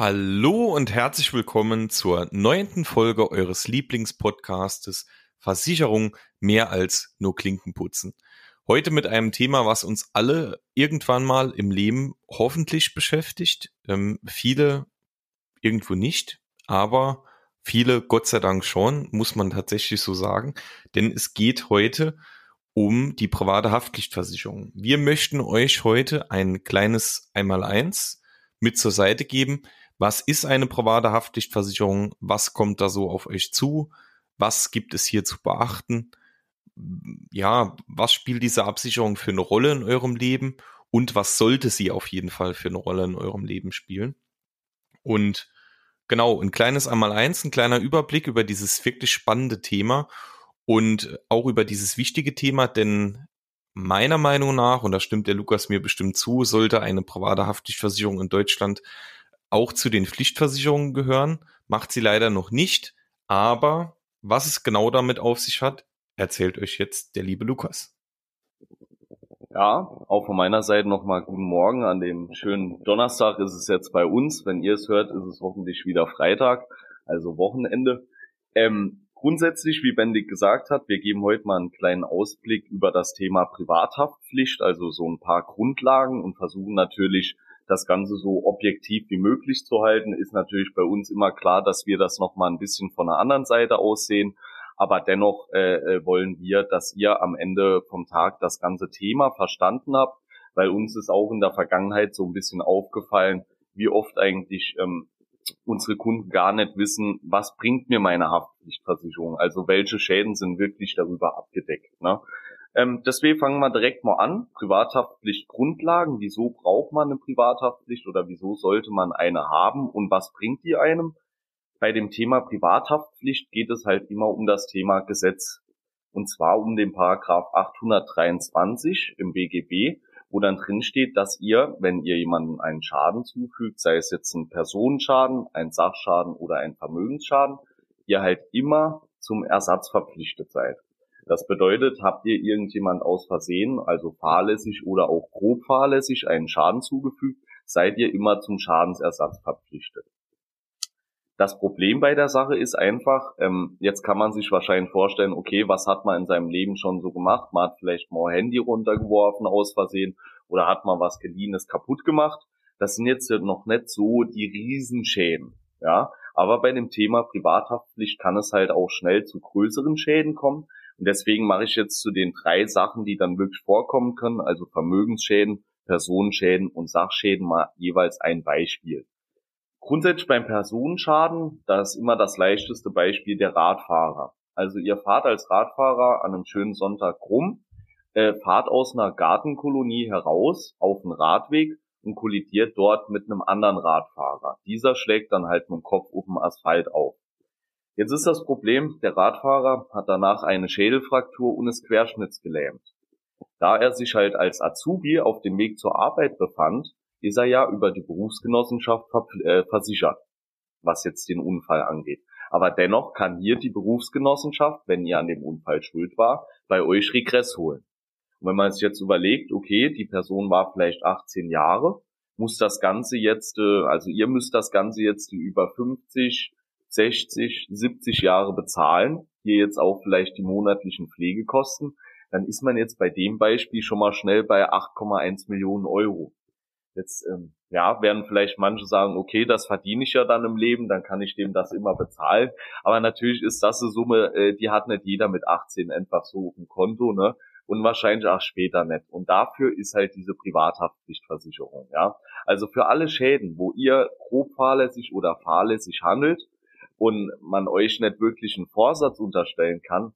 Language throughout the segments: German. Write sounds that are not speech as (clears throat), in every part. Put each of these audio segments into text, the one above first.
Hallo und herzlich willkommen zur neunten Folge eures Lieblingspodcastes Versicherung mehr als nur Klinken putzen. Heute mit einem Thema, was uns alle irgendwann mal im Leben hoffentlich beschäftigt. Ähm, viele irgendwo nicht, aber viele Gott sei Dank schon, muss man tatsächlich so sagen. Denn es geht heute um die private Haftpflichtversicherung. Wir möchten euch heute ein kleines Einmaleins mit zur Seite geben, was ist eine private Haftpflichtversicherung? Was kommt da so auf euch zu? Was gibt es hier zu beachten? Ja, was spielt diese Absicherung für eine Rolle in eurem Leben? Und was sollte sie auf jeden Fall für eine Rolle in eurem Leben spielen? Und genau, ein kleines einmal eins, ein kleiner Überblick über dieses wirklich spannende Thema und auch über dieses wichtige Thema, denn meiner Meinung nach, und da stimmt der Lukas mir bestimmt zu, sollte eine private Haftpflichtversicherung in Deutschland auch zu den Pflichtversicherungen gehören, macht sie leider noch nicht. Aber was es genau damit auf sich hat, erzählt euch jetzt der liebe Lukas. Ja, auch von meiner Seite nochmal guten Morgen. An dem schönen Donnerstag ist es jetzt bei uns. Wenn ihr es hört, ist es hoffentlich wieder Freitag, also Wochenende. Ähm, grundsätzlich, wie Bendig gesagt hat, wir geben heute mal einen kleinen Ausblick über das Thema Privathaftpflicht, also so ein paar Grundlagen und versuchen natürlich das Ganze so objektiv wie möglich zu halten, ist natürlich bei uns immer klar, dass wir das nochmal ein bisschen von der anderen Seite aussehen. Aber dennoch äh, äh, wollen wir, dass ihr am Ende vom Tag das ganze Thema verstanden habt, weil uns ist auch in der Vergangenheit so ein bisschen aufgefallen, wie oft eigentlich ähm, unsere Kunden gar nicht wissen, was bringt mir meine Haftpflichtversicherung, also welche Schäden sind wirklich darüber abgedeckt. Ne? Ähm, deswegen fangen wir direkt mal an. Privathaftpflicht Grundlagen. Wieso braucht man eine Privathaftpflicht oder wieso sollte man eine haben und was bringt die einem? Bei dem Thema Privathaftpflicht geht es halt immer um das Thema Gesetz. Und zwar um den Paragraph 823 im BGB, wo dann drin steht, dass ihr, wenn ihr jemandem einen Schaden zufügt, sei es jetzt ein Personenschaden, ein Sachschaden oder ein Vermögensschaden, ihr halt immer zum Ersatz verpflichtet seid. Das bedeutet, habt ihr irgendjemand aus Versehen, also fahrlässig oder auch grob fahrlässig, einen Schaden zugefügt, seid ihr immer zum Schadensersatz verpflichtet. Das Problem bei der Sache ist einfach, ähm, jetzt kann man sich wahrscheinlich vorstellen, okay, was hat man in seinem Leben schon so gemacht? Man hat vielleicht mal Handy runtergeworfen aus Versehen oder hat man was geliehenes kaputt gemacht. Das sind jetzt noch nicht so die Riesenschäden, ja. Aber bei dem Thema Privathaftpflicht kann es halt auch schnell zu größeren Schäden kommen, und deswegen mache ich jetzt zu den drei Sachen, die dann wirklich vorkommen können, also Vermögensschäden, Personenschäden und Sachschäden mal jeweils ein Beispiel. Grundsätzlich beim Personenschaden, da ist immer das leichteste Beispiel der Radfahrer. Also ihr fahrt als Radfahrer an einem schönen Sonntag rum, äh, fahrt aus einer Gartenkolonie heraus auf einen Radweg und kollidiert dort mit einem anderen Radfahrer. Dieser schlägt dann halt mit dem Kopf auf dem Asphalt auf. Jetzt ist das Problem, der Radfahrer hat danach eine Schädelfraktur und ist querschnittsgelähmt. Da er sich halt als Azubi auf dem Weg zur Arbeit befand, ist er ja über die Berufsgenossenschaft äh, versichert, was jetzt den Unfall angeht. Aber dennoch kann hier die Berufsgenossenschaft, wenn ihr an dem Unfall schuld war, bei euch Regress holen. Und wenn man sich jetzt überlegt, okay, die Person war vielleicht 18 Jahre, muss das Ganze jetzt, äh, also ihr müsst das Ganze jetzt über 50, 60, 70 Jahre bezahlen, hier jetzt auch vielleicht die monatlichen Pflegekosten, dann ist man jetzt bei dem Beispiel schon mal schnell bei 8,1 Millionen Euro. Jetzt ähm, ja, werden vielleicht manche sagen, okay, das verdiene ich ja dann im Leben, dann kann ich dem das immer bezahlen. Aber natürlich ist das eine Summe, äh, die hat nicht jeder mit 18 einfach so auf dem Konto, ne? Und wahrscheinlich auch später nicht. Und dafür ist halt diese Privathaftpflichtversicherung, ja. Also für alle Schäden, wo ihr grob fahrlässig oder fahrlässig handelt, und man euch nicht wirklich einen Vorsatz unterstellen kann,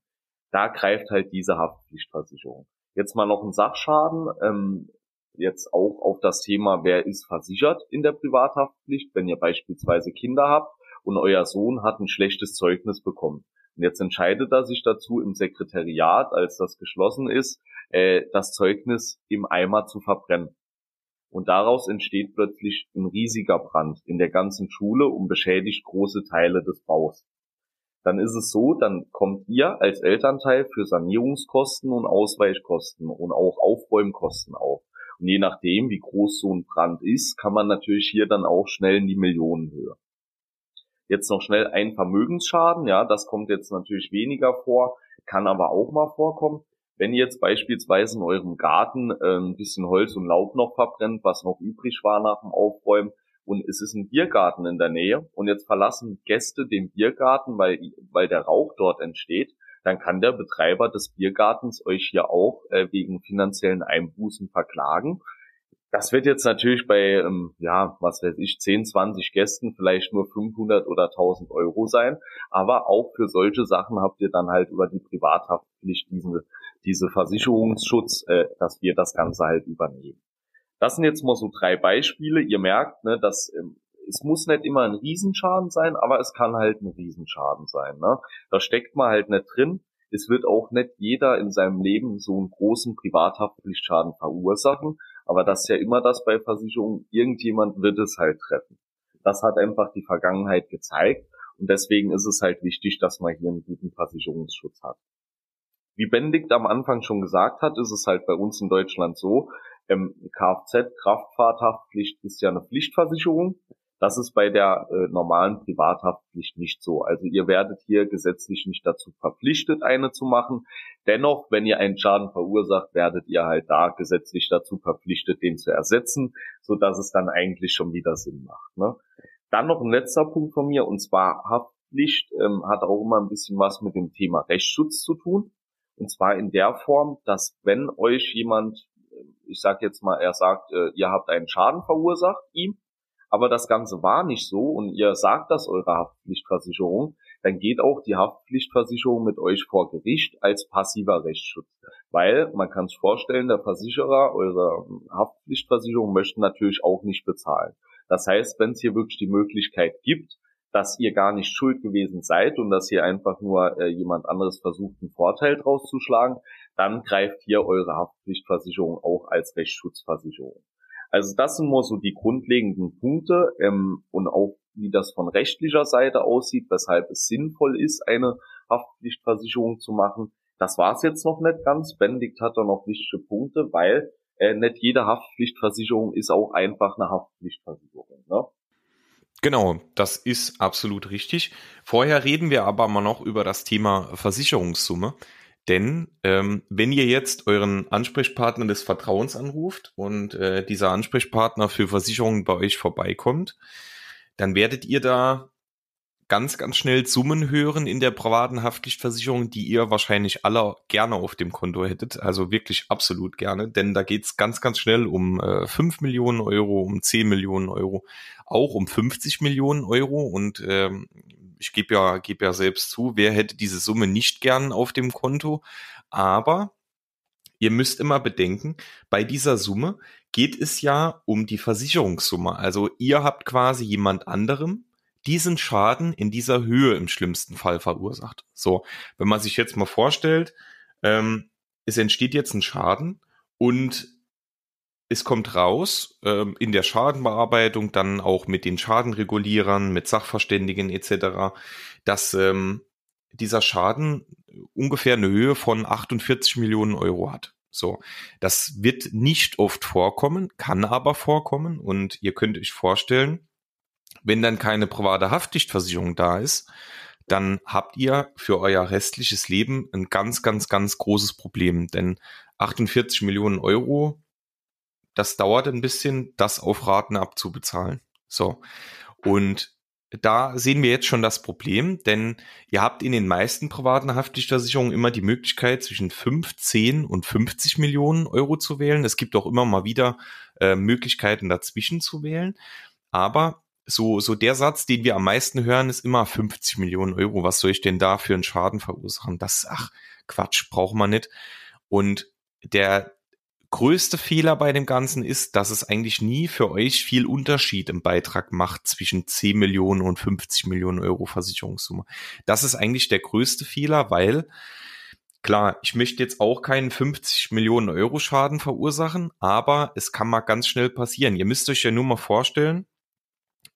da greift halt diese Haftpflichtversicherung. Jetzt mal noch ein Sachschaden, ähm, jetzt auch auf das Thema, wer ist versichert in der Privathaftpflicht, wenn ihr beispielsweise Kinder habt und euer Sohn hat ein schlechtes Zeugnis bekommen. Und jetzt entscheidet er sich dazu im Sekretariat, als das geschlossen ist, äh, das Zeugnis im Eimer zu verbrennen und daraus entsteht plötzlich ein riesiger Brand in der ganzen Schule und beschädigt große Teile des Baus. Dann ist es so, dann kommt ihr als Elternteil für Sanierungskosten und Ausweichkosten und auch Aufräumkosten auf. Und je nachdem, wie groß so ein Brand ist, kann man natürlich hier dann auch schnell in die Millionenhöhe. Jetzt noch schnell ein Vermögensschaden, ja, das kommt jetzt natürlich weniger vor, kann aber auch mal vorkommen. Wenn ihr jetzt beispielsweise in eurem Garten äh, ein bisschen Holz und Laub noch verbrennt, was noch übrig war nach dem Aufräumen, und es ist ein Biergarten in der Nähe und jetzt verlassen Gäste den Biergarten, weil, weil der Rauch dort entsteht, dann kann der Betreiber des Biergartens euch hier auch äh, wegen finanziellen Einbußen verklagen. Das wird jetzt natürlich bei, ähm, ja, was weiß ich, 10, 20 Gästen vielleicht nur 500 oder 1000 Euro sein. Aber auch für solche Sachen habt ihr dann halt über die Privathaftpflicht diese, diese Versicherungsschutz, äh, dass wir das Ganze halt übernehmen. Das sind jetzt mal so drei Beispiele. Ihr merkt, ne, dass ähm, es muss nicht immer ein Riesenschaden sein, aber es kann halt ein Riesenschaden sein. Ne? Da steckt man halt nicht drin es wird auch nicht jeder in seinem Leben so einen großen Privathaftpflichtschaden verursachen, aber das ist ja immer das bei Versicherungen, irgendjemand wird es halt treffen. Das hat einfach die Vergangenheit gezeigt und deswegen ist es halt wichtig, dass man hier einen guten Versicherungsschutz hat. Wie Benedikt am Anfang schon gesagt hat, ist es halt bei uns in Deutschland so, ähm, Kfz, Kraftfahrthaftpflicht ist ja eine Pflichtversicherung. Das ist bei der äh, normalen Privathaftpflicht nicht so. Also ihr werdet hier gesetzlich nicht dazu verpflichtet, eine zu machen. Dennoch, wenn ihr einen Schaden verursacht, werdet ihr halt da gesetzlich dazu verpflichtet, den zu ersetzen, so dass es dann eigentlich schon wieder Sinn macht. Ne? Dann noch ein letzter Punkt von mir, und zwar Haftpflicht ähm, hat auch immer ein bisschen was mit dem Thema Rechtsschutz zu tun. Und zwar in der Form, dass wenn euch jemand, ich sag jetzt mal, er sagt, äh, ihr habt einen Schaden verursacht ihm, aber das Ganze war nicht so und ihr sagt das eurer Haftpflichtversicherung, dann geht auch die Haftpflichtversicherung mit euch vor Gericht als passiver Rechtsschutz. Weil man kann sich vorstellen, der Versicherer, eure Haftpflichtversicherung möchte natürlich auch nicht bezahlen. Das heißt, wenn es hier wirklich die Möglichkeit gibt, dass ihr gar nicht schuld gewesen seid und dass hier einfach nur äh, jemand anderes versucht, einen Vorteil draus zu schlagen, dann greift hier eure Haftpflichtversicherung auch als Rechtsschutzversicherung. Also das sind nur so die grundlegenden Punkte ähm, und auch wie das von rechtlicher Seite aussieht, weshalb es sinnvoll ist, eine Haftpflichtversicherung zu machen. Das war es jetzt noch nicht ganz. Benedikt hat da noch wichtige Punkte, weil äh, nicht jede Haftpflichtversicherung ist auch einfach eine Haftpflichtversicherung. Ne? Genau, das ist absolut richtig. Vorher reden wir aber mal noch über das Thema Versicherungssumme. Denn ähm, wenn ihr jetzt euren Ansprechpartner des Vertrauens anruft und äh, dieser Ansprechpartner für Versicherungen bei euch vorbeikommt, dann werdet ihr da ganz, ganz schnell Summen hören in der privaten Haftpflichtversicherung, die ihr wahrscheinlich alle gerne auf dem Konto hättet. Also wirklich absolut gerne, denn da geht's ganz, ganz schnell um äh, 5 Millionen Euro, um 10 Millionen Euro, auch um 50 Millionen Euro. Und ähm, ich gebe ja, gebe ja selbst zu, wer hätte diese Summe nicht gern auf dem Konto. Aber ihr müsst immer bedenken, bei dieser Summe geht es ja um die Versicherungssumme. Also ihr habt quasi jemand anderem diesen Schaden in dieser Höhe im schlimmsten Fall verursacht. So, wenn man sich jetzt mal vorstellt, ähm, es entsteht jetzt ein Schaden und es kommt raus ähm, in der Schadenbearbeitung, dann auch mit den Schadenregulierern, mit Sachverständigen etc., dass ähm, dieser Schaden ungefähr eine Höhe von 48 Millionen Euro hat. So, das wird nicht oft vorkommen, kann aber vorkommen und ihr könnt euch vorstellen, wenn dann keine private Haftpflichtversicherung da ist, dann habt ihr für euer restliches Leben ein ganz, ganz, ganz großes Problem. Denn 48 Millionen Euro, das dauert ein bisschen, das auf Raten abzubezahlen. So. Und da sehen wir jetzt schon das Problem, denn ihr habt in den meisten privaten Haftpflichtversicherungen immer die Möglichkeit, zwischen 5, 10 und 50 Millionen Euro zu wählen. Es gibt auch immer mal wieder äh, Möglichkeiten dazwischen zu wählen. Aber so, so der Satz, den wir am meisten hören, ist immer 50 Millionen Euro. Was soll ich denn da für einen Schaden verursachen? Das, ach, Quatsch, braucht man nicht. Und der größte Fehler bei dem Ganzen ist, dass es eigentlich nie für euch viel Unterschied im Beitrag macht zwischen 10 Millionen und 50 Millionen Euro Versicherungssumme. Das ist eigentlich der größte Fehler, weil Klar, ich möchte jetzt auch keinen 50 Millionen Euro Schaden verursachen, aber es kann mal ganz schnell passieren. Ihr müsst euch ja nur mal vorstellen,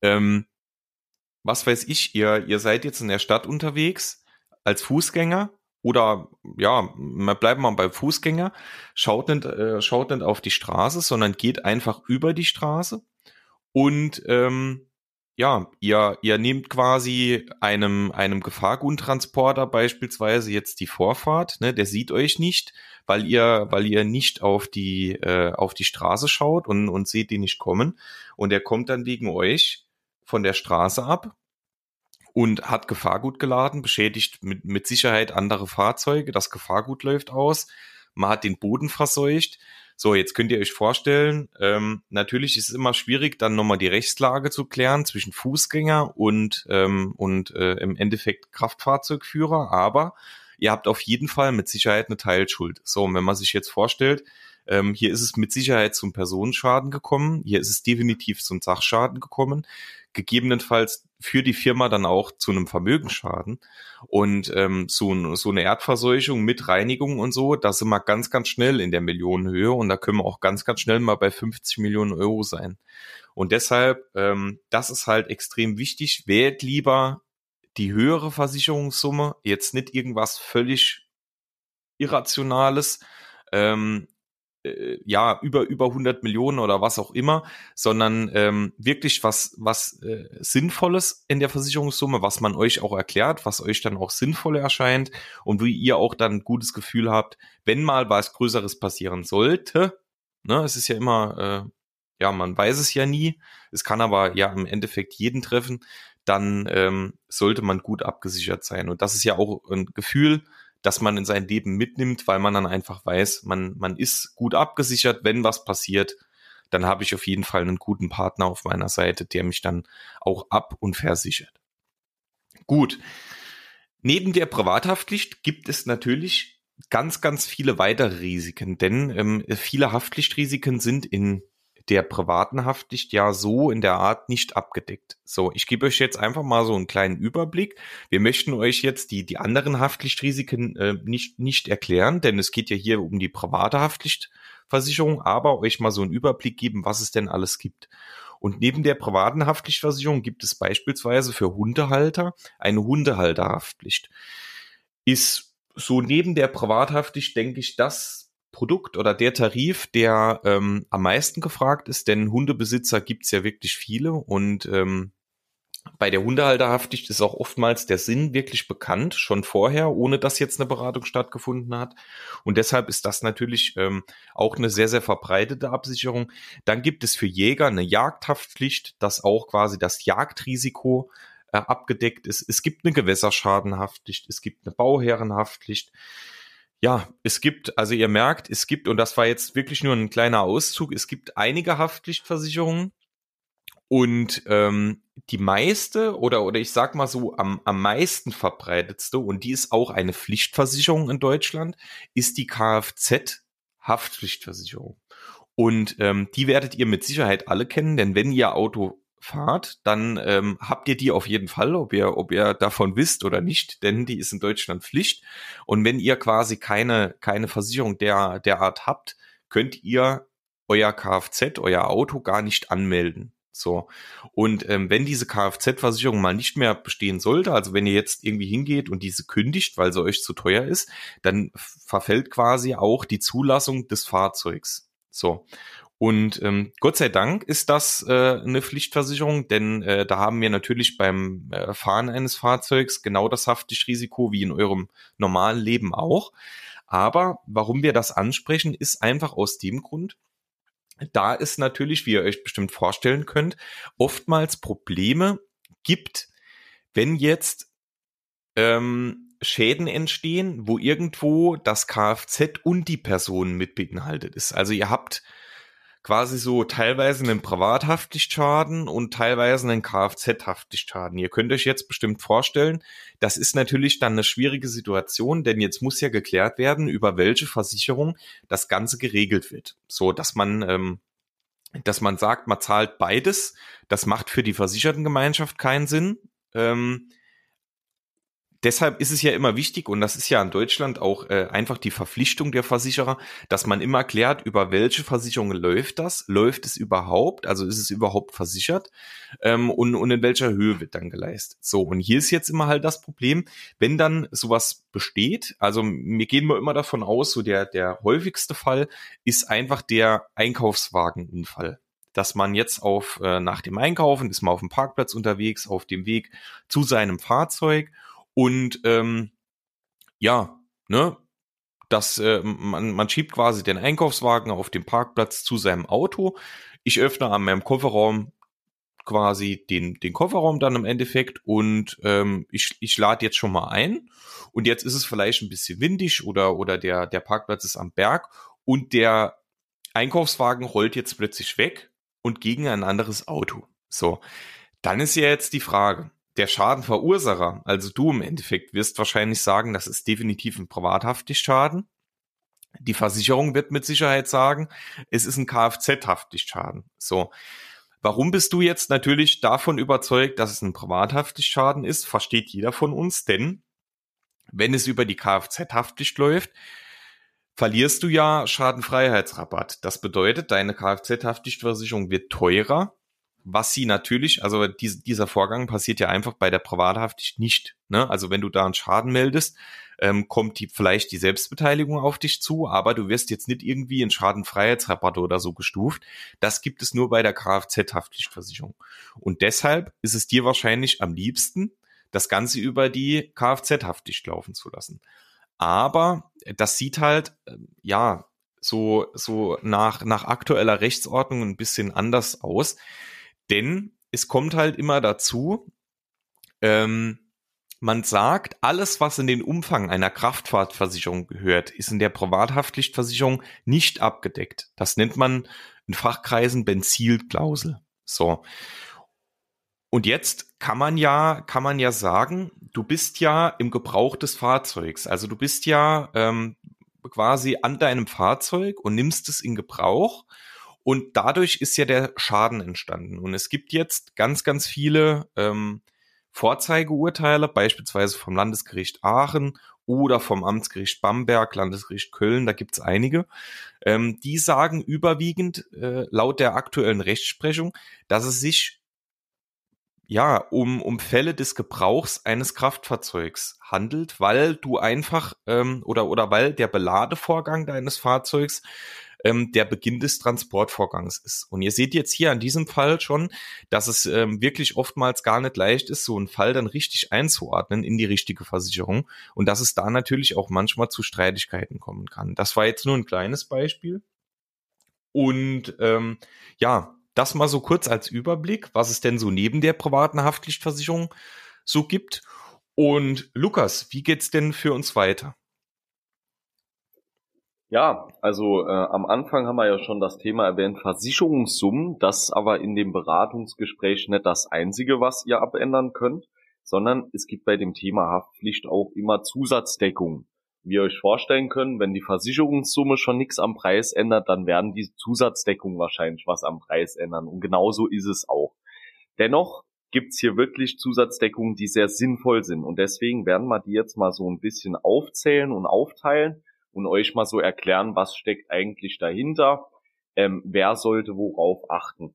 ähm, was weiß ich, ihr, ihr seid jetzt in der Stadt unterwegs als Fußgänger oder ja, wir bleiben mal beim Fußgänger, schaut nicht, äh, schaut nicht auf die Straße, sondern geht einfach über die Straße. Und ähm, ja, ihr, ihr nehmt quasi einem, einem Gefahrguttransporter beispielsweise jetzt die Vorfahrt, ne, der sieht euch nicht, weil ihr, weil ihr nicht auf die, äh, auf die Straße schaut und, und seht ihn nicht kommen. Und er kommt dann wegen euch von der Straße ab und hat Gefahrgut geladen, beschädigt mit, mit Sicherheit andere Fahrzeuge, das Gefahrgut läuft aus, man hat den Boden verseucht, so, jetzt könnt ihr euch vorstellen, ähm, natürlich ist es immer schwierig, dann nochmal die Rechtslage zu klären zwischen Fußgänger und, ähm, und äh, im Endeffekt Kraftfahrzeugführer, aber ihr habt auf jeden Fall mit Sicherheit eine Teilschuld. So, und wenn man sich jetzt vorstellt, ähm, hier ist es mit Sicherheit zum Personenschaden gekommen, hier ist es definitiv zum Sachschaden gekommen, gegebenenfalls für die Firma dann auch zu einem Vermögensschaden. Und ähm, so, so eine Erdverseuchung mit Reinigung und so, da sind wir ganz, ganz schnell in der Millionenhöhe und da können wir auch ganz, ganz schnell mal bei 50 Millionen Euro sein. Und deshalb, ähm, das ist halt extrem wichtig. Wählt lieber die höhere Versicherungssumme, jetzt nicht irgendwas völlig Irrationales, ähm, äh, ja über über 100 Millionen oder was auch immer, sondern ähm, wirklich was was äh, sinnvolles in der Versicherungssumme, was man euch auch erklärt, was euch dann auch sinnvoll erscheint und wie ihr auch dann ein gutes Gefühl habt, wenn mal was Größeres passieren sollte. Ne, es ist ja immer äh, ja, man weiß es ja nie. Es kann aber ja im Endeffekt jeden treffen. Dann ähm, sollte man gut abgesichert sein. Und das ist ja auch ein Gefühl, das man in sein Leben mitnimmt, weil man dann einfach weiß, man, man ist gut abgesichert, wenn was passiert, dann habe ich auf jeden Fall einen guten Partner auf meiner Seite, der mich dann auch ab- und versichert. Gut. Neben der Privathaftpflicht gibt es natürlich ganz, ganz viele weitere Risiken, denn ähm, viele Haftpflichtrisiken sind in der privaten Haftpflicht ja so in der Art nicht abgedeckt. So, ich gebe euch jetzt einfach mal so einen kleinen Überblick. Wir möchten euch jetzt die, die anderen Haftpflichtrisiken äh, nicht, nicht erklären, denn es geht ja hier um die private Haftpflichtversicherung, aber euch mal so einen Überblick geben, was es denn alles gibt. Und neben der privaten Haftpflichtversicherung gibt es beispielsweise für Hundehalter eine Hundehalterhaftpflicht. Ist so neben der Privathaftpflicht, denke ich, das Produkt oder der Tarif, der ähm, am meisten gefragt ist, denn Hundebesitzer gibt's ja wirklich viele und ähm, bei der Hundehalterhaftpflicht ist auch oftmals der Sinn wirklich bekannt, schon vorher, ohne dass jetzt eine Beratung stattgefunden hat. Und deshalb ist das natürlich ähm, auch eine sehr, sehr verbreitete Absicherung. Dann gibt es für Jäger eine Jagdhaftpflicht, dass auch quasi das Jagdrisiko äh, abgedeckt ist. Es gibt eine Gewässerschadenhaftpflicht, es gibt eine Bauherrenhaftpflicht. Ja, es gibt, also ihr merkt, es gibt, und das war jetzt wirklich nur ein kleiner Auszug, es gibt einige Haftpflichtversicherungen und ähm, die meiste oder, oder ich sag mal so am, am meisten verbreitetste, und die ist auch eine Pflichtversicherung in Deutschland, ist die Kfz-Haftpflichtversicherung. Und ähm, die werdet ihr mit Sicherheit alle kennen, denn wenn ihr Auto fahrt, dann ähm, habt ihr die auf jeden Fall, ob ihr, ob ihr davon wisst oder nicht, denn die ist in Deutschland Pflicht. Und wenn ihr quasi keine, keine Versicherung der, der Art habt, könnt ihr euer Kfz, euer Auto gar nicht anmelden. So. Und ähm, wenn diese Kfz-Versicherung mal nicht mehr bestehen sollte, also wenn ihr jetzt irgendwie hingeht und diese kündigt, weil sie euch zu teuer ist, dann verfällt quasi auch die Zulassung des Fahrzeugs. So. Und ähm, Gott sei Dank ist das äh, eine Pflichtversicherung, denn äh, da haben wir natürlich beim äh, Fahren eines Fahrzeugs genau das Haftpflichtrisiko wie in eurem normalen Leben auch. Aber warum wir das ansprechen, ist einfach aus dem Grund, da es natürlich, wie ihr euch bestimmt vorstellen könnt, oftmals Probleme gibt, wenn jetzt ähm, Schäden entstehen, wo irgendwo das Kfz und die Person mit beinhaltet ist. Also ihr habt quasi so teilweise einen Privathaftpflichtschaden und teilweise einen Kfz-Haftpflichtschaden. Ihr könnt euch jetzt bestimmt vorstellen, das ist natürlich dann eine schwierige Situation, denn jetzt muss ja geklärt werden, über welche Versicherung das Ganze geregelt wird. So, dass man, ähm, dass man sagt, man zahlt beides. Das macht für die Versichertengemeinschaft keinen Sinn. Ähm, deshalb ist es ja immer wichtig, und das ist ja in Deutschland auch äh, einfach die Verpflichtung der Versicherer, dass man immer klärt, über welche Versicherungen läuft das, läuft es überhaupt, also ist es überhaupt versichert? Ähm, und, und in welcher Höhe wird dann geleistet. So, und hier ist jetzt immer halt das Problem, wenn dann sowas besteht, also wir gehen mal immer davon aus, so der, der häufigste Fall ist einfach der Einkaufswagenunfall. Dass man jetzt auf äh, nach dem Einkaufen ist man auf dem Parkplatz unterwegs, auf dem Weg zu seinem Fahrzeug und ähm, ja, ne, das, äh, man, man schiebt quasi den Einkaufswagen auf dem Parkplatz zu seinem Auto. Ich öffne an meinem Kofferraum quasi den, den Kofferraum dann im Endeffekt und ähm, ich, ich lade jetzt schon mal ein. Und jetzt ist es vielleicht ein bisschen windig oder, oder der, der Parkplatz ist am Berg und der Einkaufswagen rollt jetzt plötzlich weg und gegen ein anderes Auto. So, dann ist ja jetzt die Frage, der Schadenverursacher, also du im Endeffekt, wirst wahrscheinlich sagen, das ist definitiv ein Privathaftpflichtschaden. Die Versicherung wird mit Sicherheit sagen, es ist ein Kfz-Haftpflichtschaden. So. Warum bist du jetzt natürlich davon überzeugt, dass es ein Privathaftpflichtschaden ist? Versteht jeder von uns, denn wenn es über die Kfz-Haftpflicht läuft, verlierst du ja Schadenfreiheitsrabatt. Das bedeutet, deine Kfz-Haftpflichtversicherung wird teurer was sie natürlich, also die, dieser Vorgang passiert ja einfach bei der Privathaftpflicht nicht. Ne? Also wenn du da einen Schaden meldest, ähm, kommt die, vielleicht die Selbstbeteiligung auf dich zu, aber du wirst jetzt nicht irgendwie in Schadenfreiheitsrabatt oder so gestuft. Das gibt es nur bei der Kfz-Haftpflichtversicherung. Und deshalb ist es dir wahrscheinlich am liebsten, das Ganze über die Kfz-Haftpflicht laufen zu lassen. Aber das sieht halt, ähm, ja, so, so nach, nach aktueller Rechtsordnung ein bisschen anders aus. Denn es kommt halt immer dazu, ähm, man sagt, alles, was in den Umfang einer Kraftfahrtversicherung gehört, ist in der Privathaftpflichtversicherung nicht abgedeckt. Das nennt man in Fachkreisen Benzilklausel. So. Und jetzt kann man ja, kann man ja sagen, du bist ja im Gebrauch des Fahrzeugs. Also du bist ja ähm, quasi an deinem Fahrzeug und nimmst es in Gebrauch und dadurch ist ja der Schaden entstanden. Und es gibt jetzt ganz, ganz viele ähm, Vorzeigeurteile, beispielsweise vom Landesgericht Aachen oder vom Amtsgericht Bamberg, Landesgericht Köln, da gibt's einige, ähm, die sagen überwiegend äh, laut der aktuellen Rechtsprechung, dass es sich ja um, um Fälle des Gebrauchs eines Kraftfahrzeugs handelt, weil du einfach ähm, oder oder weil der Beladevorgang deines Fahrzeugs ähm, der Beginn des Transportvorgangs ist. Und ihr seht jetzt hier an diesem Fall schon, dass es ähm, wirklich oftmals gar nicht leicht ist, so einen Fall dann richtig einzuordnen in die richtige Versicherung und dass es da natürlich auch manchmal zu Streitigkeiten kommen kann. Das war jetzt nur ein kleines Beispiel. Und ähm, ja, das mal so kurz als Überblick, was es denn so neben der privaten Haftpflichtversicherung so gibt. Und Lukas, wie geht's denn für uns weiter? Ja, also äh, am Anfang haben wir ja schon das Thema erwähnt, Versicherungssummen. Das ist aber in dem Beratungsgespräch nicht das Einzige, was ihr abändern könnt, sondern es gibt bei dem Thema Haftpflicht auch immer Zusatzdeckung. Wie ihr euch vorstellen könnt, wenn die Versicherungssumme schon nichts am Preis ändert, dann werden die Zusatzdeckungen wahrscheinlich was am Preis ändern. Und genauso ist es auch. Dennoch gibt's hier wirklich Zusatzdeckungen, die sehr sinnvoll sind. Und deswegen werden wir die jetzt mal so ein bisschen aufzählen und aufteilen und euch mal so erklären, was steckt eigentlich dahinter, ähm, wer sollte worauf achten.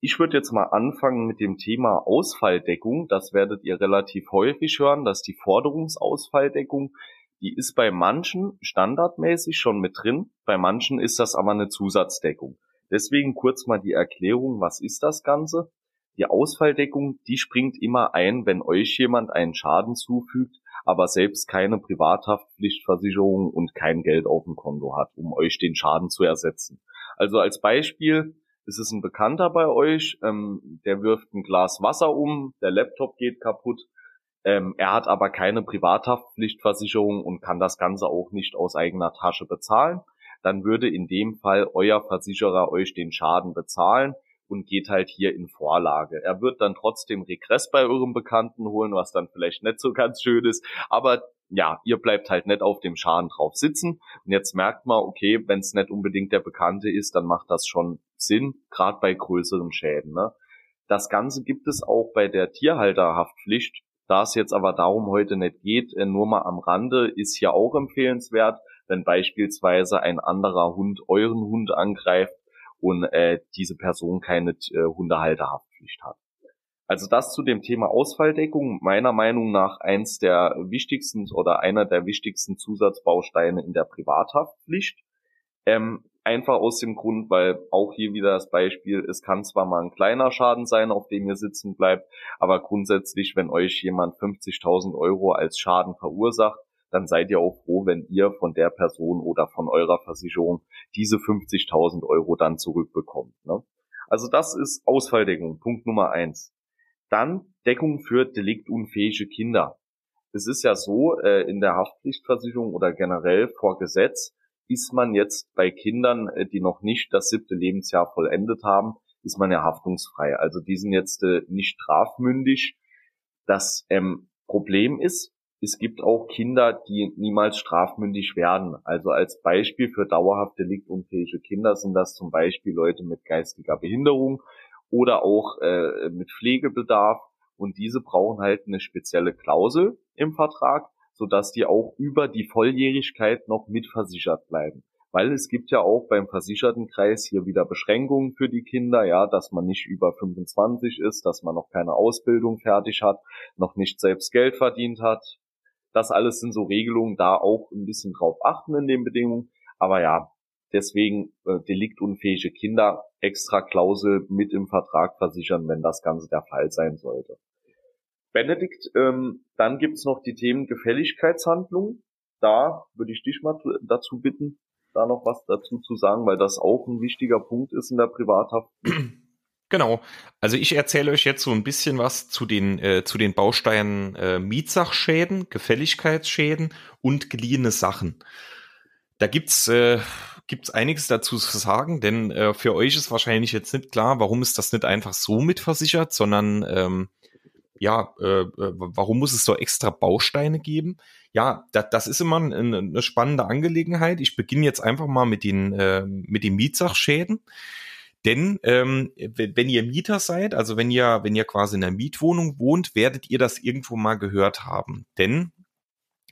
Ich würde jetzt mal anfangen mit dem Thema Ausfalldeckung. Das werdet ihr relativ häufig hören, dass die Forderungsausfalldeckung, die ist bei manchen standardmäßig schon mit drin, bei manchen ist das aber eine Zusatzdeckung. Deswegen kurz mal die Erklärung, was ist das Ganze? Die Ausfalldeckung, die springt immer ein, wenn euch jemand einen Schaden zufügt, aber selbst keine Privathaftpflichtversicherung und kein Geld auf dem Konto hat, um euch den Schaden zu ersetzen. Also als Beispiel ist es ein Bekannter bei euch, ähm, der wirft ein Glas Wasser um, der Laptop geht kaputt, ähm, er hat aber keine Privathaftpflichtversicherung und kann das Ganze auch nicht aus eigener Tasche bezahlen. Dann würde in dem Fall euer Versicherer euch den Schaden bezahlen und geht halt hier in Vorlage. Er wird dann trotzdem Regress bei eurem Bekannten holen, was dann vielleicht nicht so ganz schön ist, aber ja, ihr bleibt halt nicht auf dem Schaden drauf sitzen. Und jetzt merkt man, okay, wenn es nicht unbedingt der Bekannte ist, dann macht das schon Sinn, gerade bei größeren Schäden. Ne? Das Ganze gibt es auch bei der Tierhalterhaftpflicht Da es jetzt aber darum heute nicht geht, äh, nur mal am Rande, ist hier auch empfehlenswert, wenn beispielsweise ein anderer Hund euren Hund angreift und äh, diese Person keine äh, Hundehalterhaftpflicht hat. Also das zu dem Thema Ausfalldeckung, meiner Meinung nach eins der wichtigsten oder einer der wichtigsten Zusatzbausteine in der Privathaftpflicht. Ähm, einfach aus dem Grund, weil auch hier wieder das Beispiel, es kann zwar mal ein kleiner Schaden sein, auf dem ihr sitzen bleibt, aber grundsätzlich, wenn euch jemand 50.000 Euro als Schaden verursacht, dann seid ihr auch froh, wenn ihr von der Person oder von eurer Versicherung diese 50.000 Euro dann zurückbekommt. Ne? Also das ist Ausfalldeckung, Punkt Nummer eins. Dann Deckung für deliktunfähige Kinder. Es ist ja so, äh, in der Haftpflichtversicherung oder generell vor Gesetz ist man jetzt bei Kindern, äh, die noch nicht das siebte Lebensjahr vollendet haben, ist man ja haftungsfrei. Also die sind jetzt äh, nicht strafmündig. Das ähm, Problem ist, es gibt auch Kinder, die niemals strafmündig werden. Also als Beispiel für dauerhaft deliktunfähige Kinder sind das zum Beispiel Leute mit geistiger Behinderung, oder auch äh, mit Pflegebedarf. Und diese brauchen halt eine spezielle Klausel im Vertrag, sodass die auch über die Volljährigkeit noch mitversichert bleiben. Weil es gibt ja auch beim Versichertenkreis hier wieder Beschränkungen für die Kinder, ja, dass man nicht über 25 ist, dass man noch keine Ausbildung fertig hat, noch nicht selbst Geld verdient hat. Das alles sind so Regelungen, da auch ein bisschen drauf achten in den Bedingungen. Aber ja, Deswegen äh, deliktunfähige Kinder extra Klausel mit im Vertrag versichern, wenn das Ganze der Fall sein sollte. Benedikt, ähm, dann gibt's noch die Themen Gefälligkeitshandlung. Da würde ich dich mal dazu bitten, da noch was dazu zu sagen, weil das auch ein wichtiger Punkt ist in der Privathaft. (clears throat) Genau. Also ich erzähle euch jetzt so ein bisschen was zu den äh, zu den Bausteinen äh, Mietsachschäden, Gefälligkeitsschäden und geliehene Sachen. Da gibt's äh, gibt's einiges dazu zu sagen, denn äh, für euch ist wahrscheinlich jetzt nicht klar, warum ist das nicht einfach so mitversichert, sondern ähm, ja, äh, äh warum muss es so extra Bausteine geben? Ja, das, das ist immer eine, eine spannende Angelegenheit. Ich beginne jetzt einfach mal mit den äh, mit den Mietsachschäden. Denn ähm, wenn ihr Mieter seid, also wenn ihr, wenn ihr quasi in einer Mietwohnung wohnt, werdet ihr das irgendwo mal gehört haben. Denn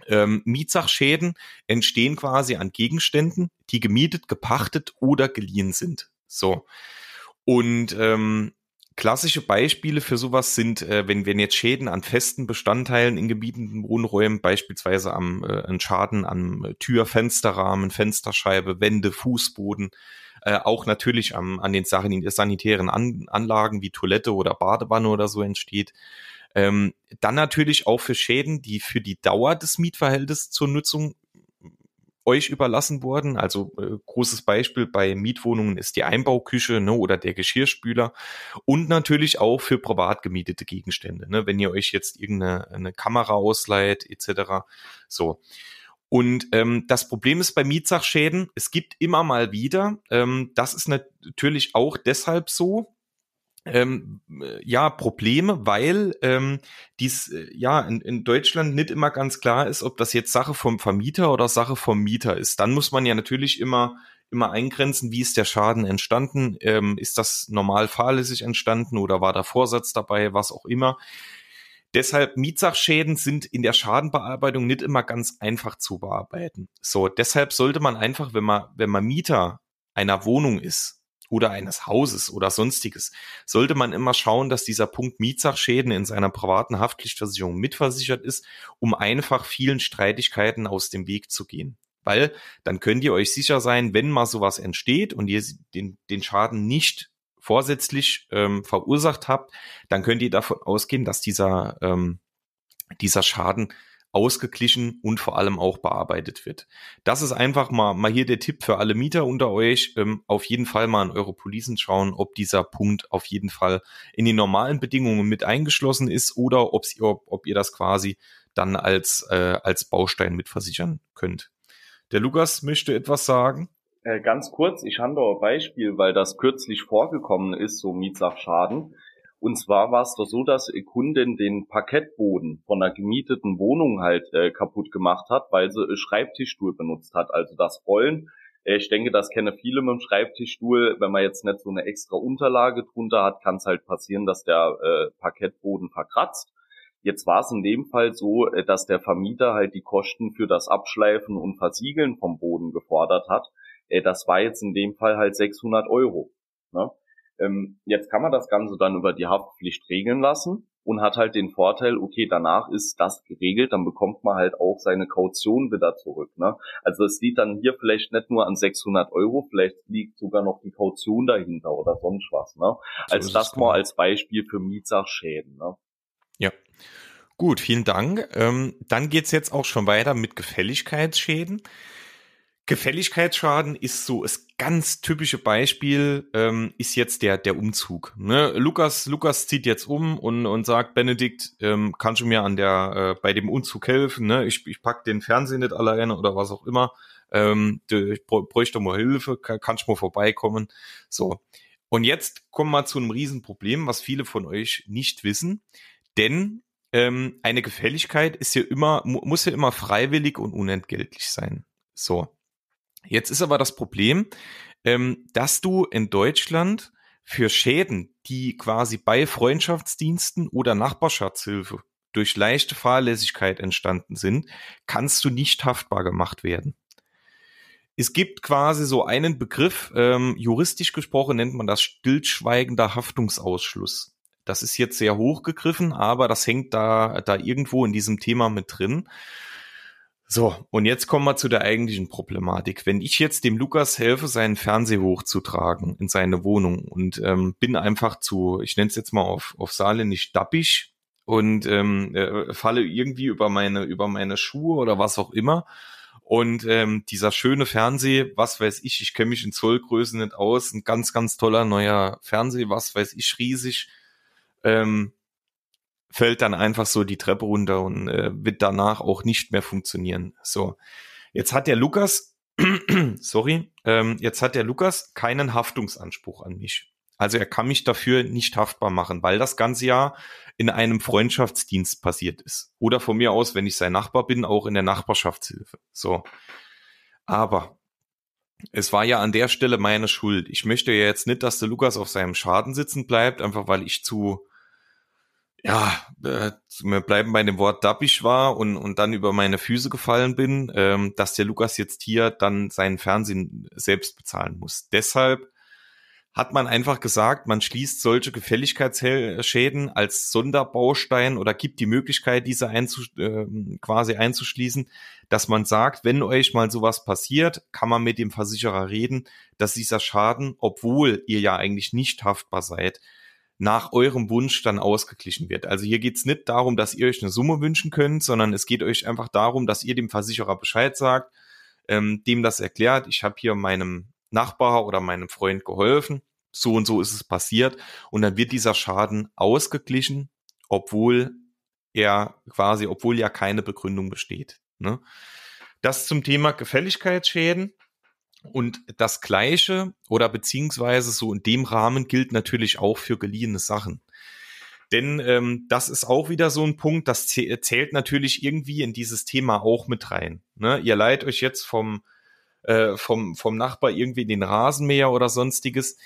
ähm, Mietsachschäden entstehen quasi an Gegenständen, die gemietet, gepachtet oder geliehen sind. So. Und ähm, klassische Beispiele für sowas sind, äh, wenn, wenn jetzt Schäden an festen Bestandteilen in gebietenden Wohnräumen, beispielsweise am äh, Schaden am Tür, Fensterrahmen, Fensterscheibe, Wände, Fußboden, äh, auch natürlich am, an den sanitären an Anlagen wie Toilette oder Badewanne oder so entsteht. Ähm, dann natürlich auch für Schäden, die für die Dauer des Mietverhältnisses zur Nutzung euch überlassen wurden. Also äh, großes Beispiel bei Mietwohnungen ist die Einbauküche ne, oder der Geschirrspüler und natürlich auch für privat gemietete Gegenstände. Ne, wenn ihr euch jetzt irgendeine eine Kamera ausleiht etc. So. Und ähm, das Problem ist bei Mietsachschäden, es gibt immer mal wieder, ähm, das ist natürlich auch deshalb so, ähm, ja Probleme, weil ähm, dies äh, ja in, in Deutschland nicht immer ganz klar ist, ob das jetzt Sache vom Vermieter oder Sache vom Mieter ist. Dann muss man ja natürlich immer immer eingrenzen, wie ist der Schaden entstanden? Ähm, ist das normal fahrlässig entstanden oder war da Vorsatz dabei, was auch immer? Deshalb Mietsachschäden sind in der Schadenbearbeitung nicht immer ganz einfach zu bearbeiten. So, deshalb sollte man einfach, wenn man, wenn man Mieter einer Wohnung ist, oder eines Hauses oder sonstiges, sollte man immer schauen, dass dieser Punkt Mietsachschäden in seiner privaten Haftpflichtversicherung mitversichert ist, um einfach vielen Streitigkeiten aus dem Weg zu gehen. Weil dann könnt ihr euch sicher sein, wenn mal sowas entsteht und ihr den, den Schaden nicht vorsätzlich ähm, verursacht habt, dann könnt ihr davon ausgehen, dass dieser, ähm, dieser Schaden ausgeglichen und vor allem auch bearbeitet wird. Das ist einfach mal, mal hier der Tipp für alle Mieter unter euch. Ähm, auf jeden Fall mal in eure Policen schauen, ob dieser Punkt auf jeden Fall in den normalen Bedingungen mit eingeschlossen ist oder ob, ob, ob ihr das quasi dann als, äh, als Baustein mitversichern könnt. Der Lukas möchte etwas sagen. Äh, ganz kurz, ich habe da ein Beispiel, weil das kürzlich vorgekommen ist, so Mietsachschaden. Und zwar war es doch so, dass Kundin den Parkettboden von einer gemieteten Wohnung halt äh, kaputt gemacht hat, weil sie einen Schreibtischstuhl benutzt hat. Also das Rollen. Äh, ich denke, das kennen viele mit dem Schreibtischstuhl. Wenn man jetzt nicht so eine extra Unterlage drunter hat, kann es halt passieren, dass der äh, Parkettboden verkratzt. Jetzt war es in dem Fall so, äh, dass der Vermieter halt die Kosten für das Abschleifen und Versiegeln vom Boden gefordert hat. Äh, das war jetzt in dem Fall halt 600 Euro. Ne? Ähm, jetzt kann man das Ganze dann über die Haftpflicht regeln lassen und hat halt den Vorteil, okay, danach ist das geregelt, dann bekommt man halt auch seine Kaution wieder zurück. Ne? Also es liegt dann hier vielleicht nicht nur an 600 Euro, vielleicht liegt sogar noch die Kaution dahinter oder sonst was. Ne? So also das mal als Beispiel für Mietsachschäden. Ne? Ja. Gut, vielen Dank. Ähm, dann geht's jetzt auch schon weiter mit Gefälligkeitsschäden. Gefälligkeitsschaden ist so das ganz typische Beispiel ähm, ist jetzt der der Umzug. Ne? Lukas Lukas zieht jetzt um und und sagt Benedikt, ähm, kannst du mir an der äh, bei dem Umzug helfen? Ne? Ich ich pack den Fernseher nicht alleine oder was auch immer. Ähm, ich bräuchte mal Hilfe, kann, kannst du mal vorbeikommen? So und jetzt kommen wir zu einem Riesenproblem, was viele von euch nicht wissen, denn ähm, eine Gefälligkeit ist ja immer muss ja immer freiwillig und unentgeltlich sein. So Jetzt ist aber das Problem, ähm, dass du in Deutschland für Schäden, die quasi bei Freundschaftsdiensten oder Nachbarschaftshilfe durch leichte Fahrlässigkeit entstanden sind, kannst du nicht haftbar gemacht werden. Es gibt quasi so einen Begriff, ähm, juristisch gesprochen nennt man das stillschweigender Haftungsausschluss. Das ist jetzt sehr hochgegriffen, aber das hängt da, da irgendwo in diesem Thema mit drin. So, und jetzt kommen wir zu der eigentlichen Problematik. Wenn ich jetzt dem Lukas helfe, seinen Fernseher hochzutragen in seine Wohnung und ähm, bin einfach zu, ich nenne es jetzt mal auf, auf Saale nicht dappig und ähm, äh, falle irgendwie über meine, über meine Schuhe oder was auch immer. Und ähm, dieser schöne Fernseher, was weiß ich, ich kenne mich in Zollgrößen nicht aus, ein ganz, ganz toller neuer Fernseher, was weiß ich, riesig. Ähm, fällt dann einfach so die Treppe runter und äh, wird danach auch nicht mehr funktionieren. So, jetzt hat der Lukas, (clears throat) sorry, ähm, jetzt hat der Lukas keinen Haftungsanspruch an mich. Also er kann mich dafür nicht haftbar machen, weil das ganze Jahr in einem Freundschaftsdienst passiert ist. Oder von mir aus, wenn ich sein Nachbar bin, auch in der Nachbarschaftshilfe. So. Aber es war ja an der Stelle meine Schuld. Ich möchte ja jetzt nicht, dass der Lukas auf seinem Schaden sitzen bleibt, einfach weil ich zu ja, äh, wir bleiben bei dem Wort dappig war und, und dann über meine Füße gefallen bin, ähm, dass der Lukas jetzt hier dann seinen Fernsehen selbst bezahlen muss. Deshalb hat man einfach gesagt, man schließt solche Gefälligkeitsschäden als Sonderbaustein oder gibt die Möglichkeit, diese einzus äh, quasi einzuschließen, dass man sagt, wenn euch mal sowas passiert, kann man mit dem Versicherer reden, dass dieser Schaden, obwohl ihr ja eigentlich nicht haftbar seid, nach eurem Wunsch dann ausgeglichen wird. Also hier geht's nicht darum, dass ihr euch eine Summe wünschen könnt, sondern es geht euch einfach darum, dass ihr dem Versicherer Bescheid sagt, ähm, dem das erklärt, ich habe hier meinem Nachbar oder meinem Freund geholfen, so und so ist es passiert und dann wird dieser Schaden ausgeglichen, obwohl er quasi, obwohl ja keine Begründung besteht. Ne? Das zum Thema Gefälligkeitsschäden. Und das Gleiche oder beziehungsweise so in dem Rahmen gilt natürlich auch für geliehene Sachen. Denn ähm, das ist auch wieder so ein Punkt, das zählt natürlich irgendwie in dieses Thema auch mit rein. Ne? Ihr leiht euch jetzt vom, äh, vom, vom Nachbar irgendwie den Rasenmäher oder sonstiges.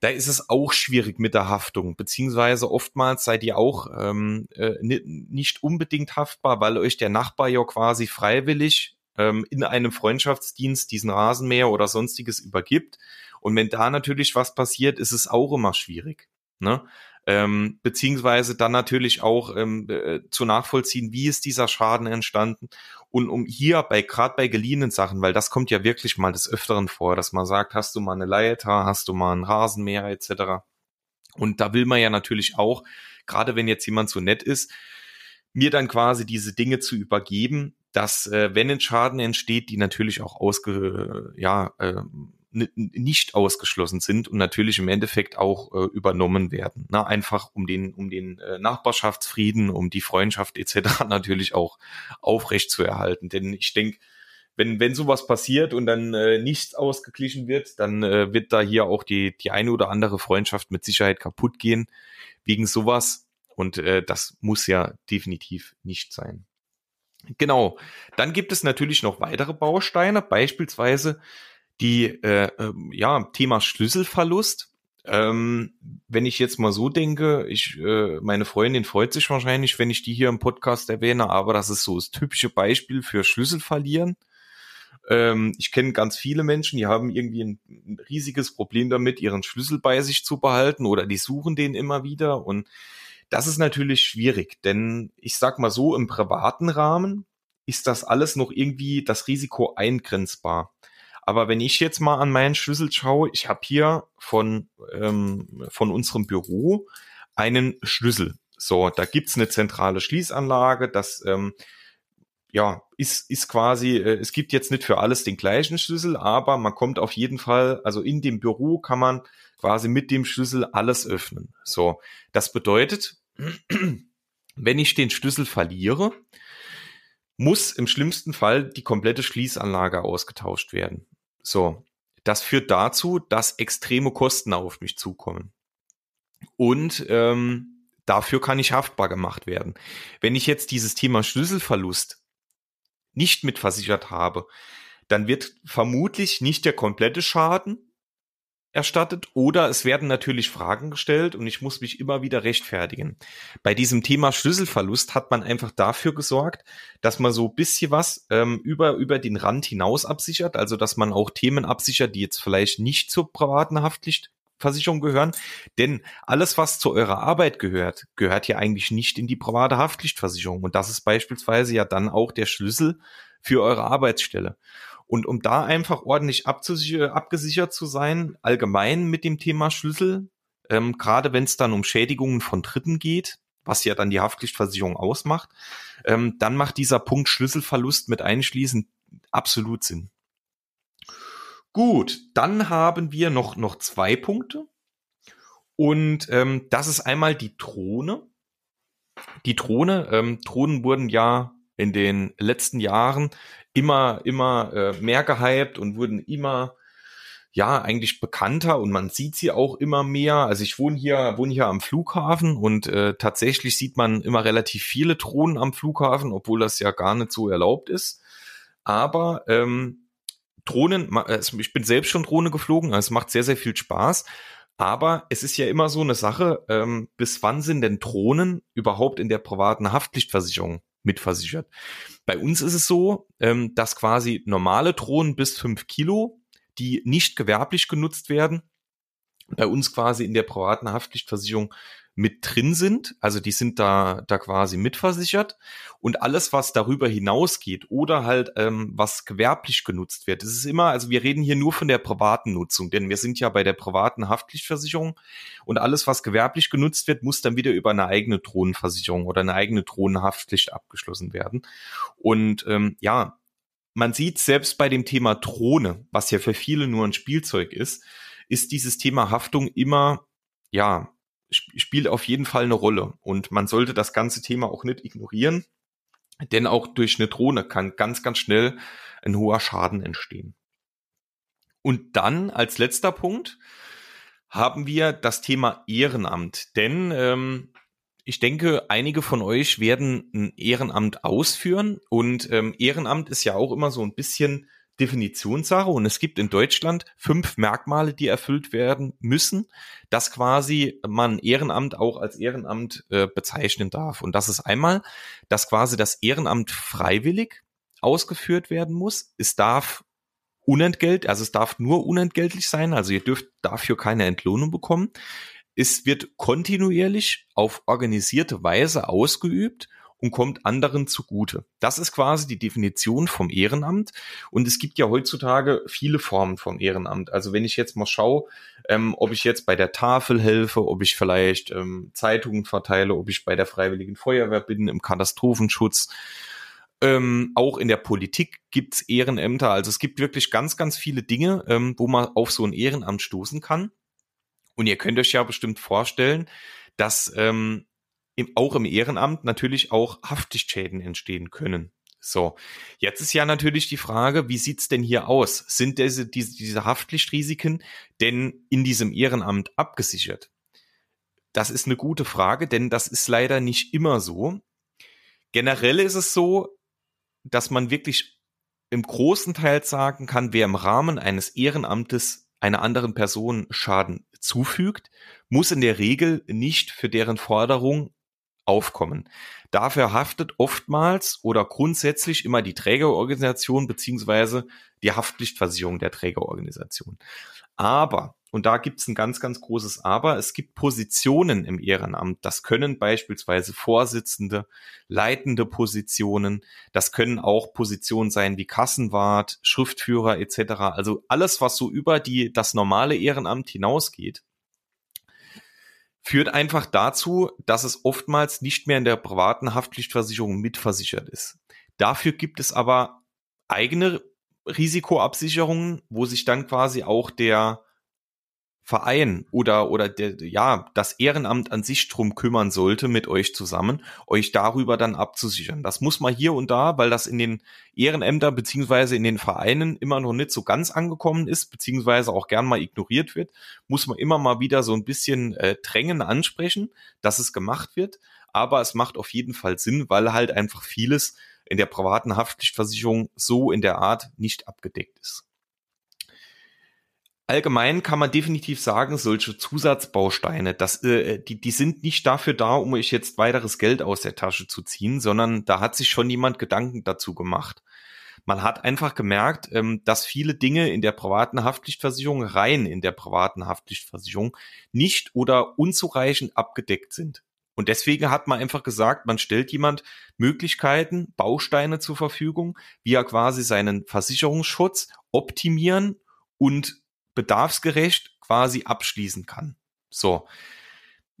Da ist es auch schwierig mit der Haftung, beziehungsweise oftmals seid ihr auch ähm, äh, nicht unbedingt haftbar, weil euch der Nachbar ja quasi freiwillig ähm, in einem Freundschaftsdienst diesen Rasenmäher oder sonstiges übergibt. Und wenn da natürlich was passiert, ist es auch immer schwierig. Ne? Ähm, beziehungsweise dann natürlich auch ähm, äh, zu nachvollziehen, wie ist dieser Schaden entstanden und um hier bei gerade bei geliehenen Sachen, weil das kommt ja wirklich mal des Öfteren vor, dass man sagt, hast du mal eine Leiter, hast du mal einen Rasenmäher etc. Und da will man ja natürlich auch, gerade wenn jetzt jemand so nett ist, mir dann quasi diese Dinge zu übergeben, dass äh, wenn ein Schaden entsteht, die natürlich auch ausge, ja, äh, nicht ausgeschlossen sind und natürlich im Endeffekt auch äh, übernommen werden. Na, einfach um den, um den äh, Nachbarschaftsfrieden, um die Freundschaft etc. (laughs) natürlich auch aufrecht zu erhalten. Denn ich denke, wenn, wenn sowas passiert und dann äh, nichts ausgeglichen wird, dann äh, wird da hier auch die, die eine oder andere Freundschaft mit Sicherheit kaputt gehen wegen sowas. Und äh, das muss ja definitiv nicht sein. Genau. Dann gibt es natürlich noch weitere Bausteine, beispielsweise die äh, äh, ja Thema Schlüsselverlust. Ähm, wenn ich jetzt mal so denke, ich, äh, meine Freundin freut sich wahrscheinlich, wenn ich die hier im Podcast erwähne, aber das ist so das typische Beispiel für Schlüssel verlieren. Ähm, ich kenne ganz viele Menschen, die haben irgendwie ein, ein, riesiges Problem damit, ihren Schlüssel bei sich zu behalten oder die suchen den immer wieder und das ist natürlich schwierig, denn ich sag mal so, im privaten Rahmen ist das alles noch irgendwie das Risiko eingrenzbar. Aber wenn ich jetzt mal an meinen Schlüssel schaue, ich habe hier von, ähm, von unserem Büro einen Schlüssel. So, da gibt's eine zentrale Schließanlage, das ähm, ja, ist, ist quasi, äh, es gibt jetzt nicht für alles den gleichen Schlüssel, aber man kommt auf jeden Fall, also in dem Büro kann man quasi mit dem Schlüssel alles öffnen. So, das bedeutet, wenn ich den Schlüssel verliere, muss im schlimmsten Fall die komplette Schließanlage ausgetauscht werden. So, das führt dazu, dass extreme Kosten auf mich zukommen. Und ähm, dafür kann ich haftbar gemacht werden. Wenn ich jetzt dieses Thema Schlüsselverlust nicht mitversichert habe, dann wird vermutlich nicht der komplette Schaden erstattet oder es werden natürlich Fragen gestellt und ich muss mich immer wieder rechtfertigen. Bei diesem Thema Schlüsselverlust hat man einfach dafür gesorgt, dass man so bisschen was ähm, über, über den Rand hinaus absichert, also dass man auch Themen absichert, die jetzt vielleicht nicht zur privaten Haftpflichtversicherung gehören. Denn alles, was zu eurer Arbeit gehört, gehört ja eigentlich nicht in die private Haftpflichtversicherung. Und das ist beispielsweise ja dann auch der Schlüssel für eure Arbeitsstelle. Und um da einfach ordentlich abgesichert zu sein, allgemein mit dem Thema Schlüssel, ähm, gerade wenn es dann um Schädigungen von Dritten geht, was ja dann die Haftpflichtversicherung ausmacht, ähm, dann macht dieser Punkt Schlüsselverlust mit einschließen absolut Sinn. Gut, dann haben wir noch, noch zwei Punkte. Und ähm, das ist einmal die Drohne. Die Drohne, ähm, Drohnen wurden ja in den letzten Jahren immer, immer äh, mehr gehypt und wurden immer, ja, eigentlich bekannter und man sieht sie auch immer mehr. Also ich wohne hier, wohne hier am Flughafen und äh, tatsächlich sieht man immer relativ viele Drohnen am Flughafen, obwohl das ja gar nicht so erlaubt ist. Aber ähm, Drohnen, also ich bin selbst schon Drohne geflogen, also es macht sehr, sehr viel Spaß. Aber es ist ja immer so eine Sache, ähm, bis wann sind denn Drohnen überhaupt in der privaten Haftpflichtversicherung mitversichert. Bei uns ist es so, ähm, dass quasi normale Drohnen bis fünf Kilo, die nicht gewerblich genutzt werden, bei uns quasi in der privaten Haftpflichtversicherung mit drin sind. Also die sind da, da quasi mitversichert. Und alles, was darüber hinausgeht oder halt ähm, was gewerblich genutzt wird, das ist immer, also wir reden hier nur von der privaten Nutzung, denn wir sind ja bei der privaten Haftpflichtversicherung und alles, was gewerblich genutzt wird, muss dann wieder über eine eigene Drohnenversicherung oder eine eigene Drohnenhaftpflicht abgeschlossen werden. Und ähm, ja, man sieht selbst bei dem Thema Drohne, was ja für viele nur ein Spielzeug ist, ist dieses Thema Haftung immer, ja, spielt auf jeden Fall eine Rolle. Und man sollte das ganze Thema auch nicht ignorieren, denn auch durch eine Drohne kann ganz, ganz schnell ein hoher Schaden entstehen. Und dann als letzter Punkt haben wir das Thema Ehrenamt. Denn ähm, ich denke, einige von euch werden ein Ehrenamt ausführen. Und ähm, Ehrenamt ist ja auch immer so ein bisschen Definitionssache und es gibt in Deutschland fünf Merkmale, die erfüllt werden müssen, dass quasi man Ehrenamt auch als Ehrenamt äh, bezeichnen darf. Und das ist einmal, dass quasi das Ehrenamt freiwillig ausgeführt werden muss. Es darf unentgelt, also es darf nur unentgeltlich sein, also ihr dürft dafür keine Entlohnung bekommen. Es wird kontinuierlich auf organisierte Weise ausgeübt und kommt anderen zugute. Das ist quasi die Definition vom Ehrenamt. Und es gibt ja heutzutage viele Formen vom Ehrenamt. Also wenn ich jetzt mal schaue, ähm, ob ich jetzt bei der Tafel helfe, ob ich vielleicht ähm, Zeitungen verteile, ob ich bei der Freiwilligen Feuerwehr bin, im Katastrophenschutz. Ähm, auch in der Politik gibt's Ehrenämter. Also es gibt wirklich ganz, ganz viele Dinge, ähm, wo man auf so ein Ehrenamt stoßen kann. Und ihr könnt euch ja bestimmt vorstellen, dass ähm, im, auch im Ehrenamt natürlich auch Haftpflichtschäden entstehen können. So, jetzt ist ja natürlich die Frage, wie sieht's denn hier aus? Sind diese, diese, diese Haftpflichtrisiken denn in diesem Ehrenamt abgesichert? Das ist eine gute Frage, denn das ist leider nicht immer so. Generell ist es so, dass man wirklich im großen Teil sagen kann, wer im Rahmen eines Ehrenamtes einer anderen Person Schaden zufügt, muss in der Regel nicht für deren Forderung aufkommen. Dafür haftet oftmals oder grundsätzlich immer die Trägerorganisation beziehungsweise die Haftpflichtversicherung der Trägerorganisation. Aber, und da gibt es ein ganz, ganz großes Aber, es gibt Positionen im Ehrenamt. Das können beispielsweise Vorsitzende, leitende Positionen, das können auch Positionen sein wie Kassenwart, Schriftführer etc. Also alles, was so über die, das normale Ehrenamt hinausgeht führt einfach dazu, dass es oftmals nicht mehr in der privaten Haftpflichtversicherung mitversichert ist. Dafür gibt es aber eigene Risikoabsicherungen, wo sich dann quasi auch der Verein oder, oder der, ja, das Ehrenamt an sich drum kümmern sollte mit euch zusammen, euch darüber dann abzusichern. Das muss man hier und da, weil das in den Ehrenämtern beziehungsweise in den Vereinen immer noch nicht so ganz angekommen ist, beziehungsweise auch gern mal ignoriert wird, muss man immer mal wieder so ein bisschen äh, drängen ansprechen, dass es gemacht wird. Aber es macht auf jeden Fall Sinn, weil halt einfach vieles in der privaten Haftpflichtversicherung so in der Art nicht abgedeckt ist. Allgemein kann man definitiv sagen, solche Zusatzbausteine, das, äh, die, die sind nicht dafür da, um euch jetzt weiteres Geld aus der Tasche zu ziehen, sondern da hat sich schon jemand Gedanken dazu gemacht. Man hat einfach gemerkt, ähm, dass viele Dinge in der privaten Haftpflichtversicherung, rein in der privaten Haftpflichtversicherung, nicht oder unzureichend abgedeckt sind. Und deswegen hat man einfach gesagt, man stellt jemand Möglichkeiten, Bausteine zur Verfügung, wie er quasi seinen Versicherungsschutz optimieren und bedarfsgerecht quasi abschließen kann. So.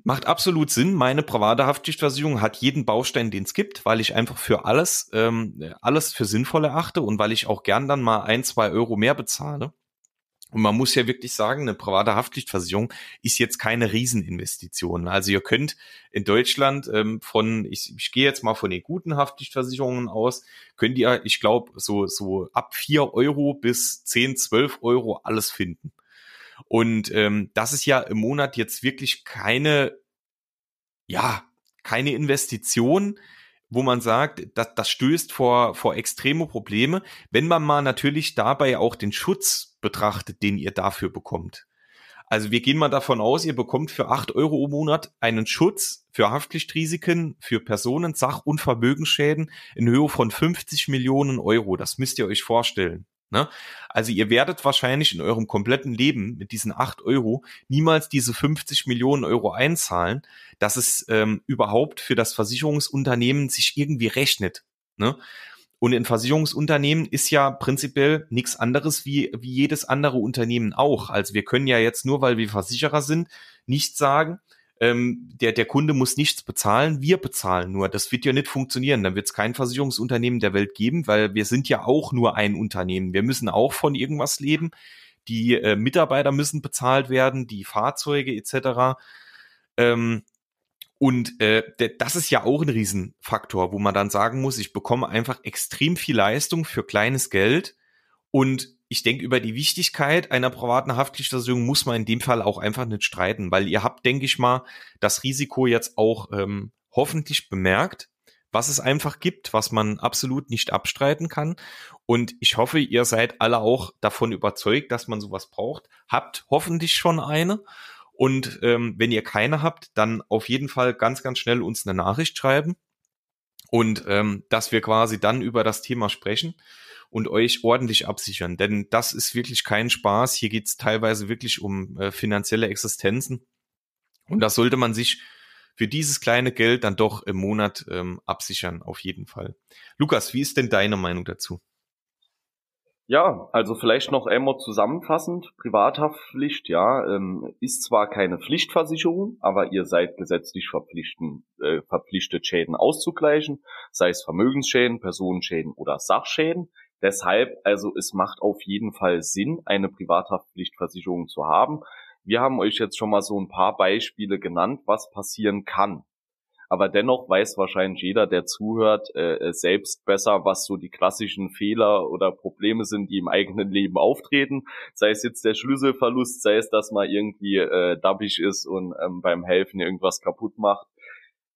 Macht absolut Sinn. Meine private Haftpflichtversicherung hat jeden Baustein, den es gibt, weil ich einfach für alles, ähm, alles für sinnvoll erachte und weil ich auch gern dann mal ein, zwei Euro mehr bezahle. Und man muss ja wirklich sagen, eine private Haftpflichtversicherung ist jetzt keine Rieseninvestition. Also ihr könnt in Deutschland ähm, von, ich, ich gehe jetzt mal von den guten Haftpflichtversicherungen aus, könnt ihr, ich glaube, so, so ab vier Euro bis zehn, zwölf Euro alles finden. Und ähm, das ist ja im Monat jetzt wirklich keine, ja, keine Investition, wo man sagt, das, das stößt vor, vor extreme Probleme, wenn man mal natürlich dabei auch den Schutz betrachtet, den ihr dafür bekommt. Also wir gehen mal davon aus, ihr bekommt für acht Euro im Monat einen Schutz für Haftpflichtrisiken, für Personen, Sach- und Vermögensschäden in Höhe von 50 Millionen Euro. Das müsst ihr euch vorstellen. Ne? Also ihr werdet wahrscheinlich in eurem kompletten Leben mit diesen acht Euro niemals diese 50 Millionen Euro einzahlen, dass es ähm, überhaupt für das Versicherungsunternehmen sich irgendwie rechnet. Ne? Und ein Versicherungsunternehmen ist ja prinzipiell nichts anderes wie, wie jedes andere Unternehmen auch. Also wir können ja jetzt nur, weil wir Versicherer sind, nicht sagen, ähm, der, der Kunde muss nichts bezahlen, wir bezahlen nur. Das wird ja nicht funktionieren. Dann wird es kein Versicherungsunternehmen der Welt geben, weil wir sind ja auch nur ein Unternehmen. Wir müssen auch von irgendwas leben. Die äh, Mitarbeiter müssen bezahlt werden, die Fahrzeuge etc. Ähm, und äh, das ist ja auch ein Riesenfaktor, wo man dann sagen muss, ich bekomme einfach extrem viel Leistung für kleines Geld. Und ich denke, über die Wichtigkeit einer privaten Haftpflichtversicherung muss man in dem Fall auch einfach nicht streiten, weil ihr habt, denke ich mal, das Risiko jetzt auch ähm, hoffentlich bemerkt, was es einfach gibt, was man absolut nicht abstreiten kann. Und ich hoffe, ihr seid alle auch davon überzeugt, dass man sowas braucht. Habt hoffentlich schon eine und ähm, wenn ihr keine habt, dann auf jeden Fall ganz, ganz schnell uns eine Nachricht schreiben und ähm, dass wir quasi dann über das Thema sprechen und euch ordentlich absichern. Denn das ist wirklich kein Spaß. Hier geht es teilweise wirklich um äh, finanzielle Existenzen. Und das sollte man sich für dieses kleine Geld dann doch im Monat ähm, absichern, auf jeden Fall. Lukas, wie ist denn deine Meinung dazu? Ja, also vielleicht noch einmal zusammenfassend. Privathaftpflicht, ja, ähm, ist zwar keine Pflichtversicherung, aber ihr seid gesetzlich äh, verpflichtet, Schäden auszugleichen, sei es Vermögensschäden, Personenschäden oder Sachschäden. Deshalb, also es macht auf jeden Fall Sinn, eine Privathaftpflichtversicherung zu haben. Wir haben euch jetzt schon mal so ein paar Beispiele genannt, was passieren kann aber dennoch weiß wahrscheinlich jeder, der zuhört, äh, äh, selbst besser, was so die klassischen Fehler oder Probleme sind, die im eigenen Leben auftreten. Sei es jetzt der Schlüsselverlust, sei es, dass man irgendwie äh, dabbig ist und ähm, beim Helfen irgendwas kaputt macht.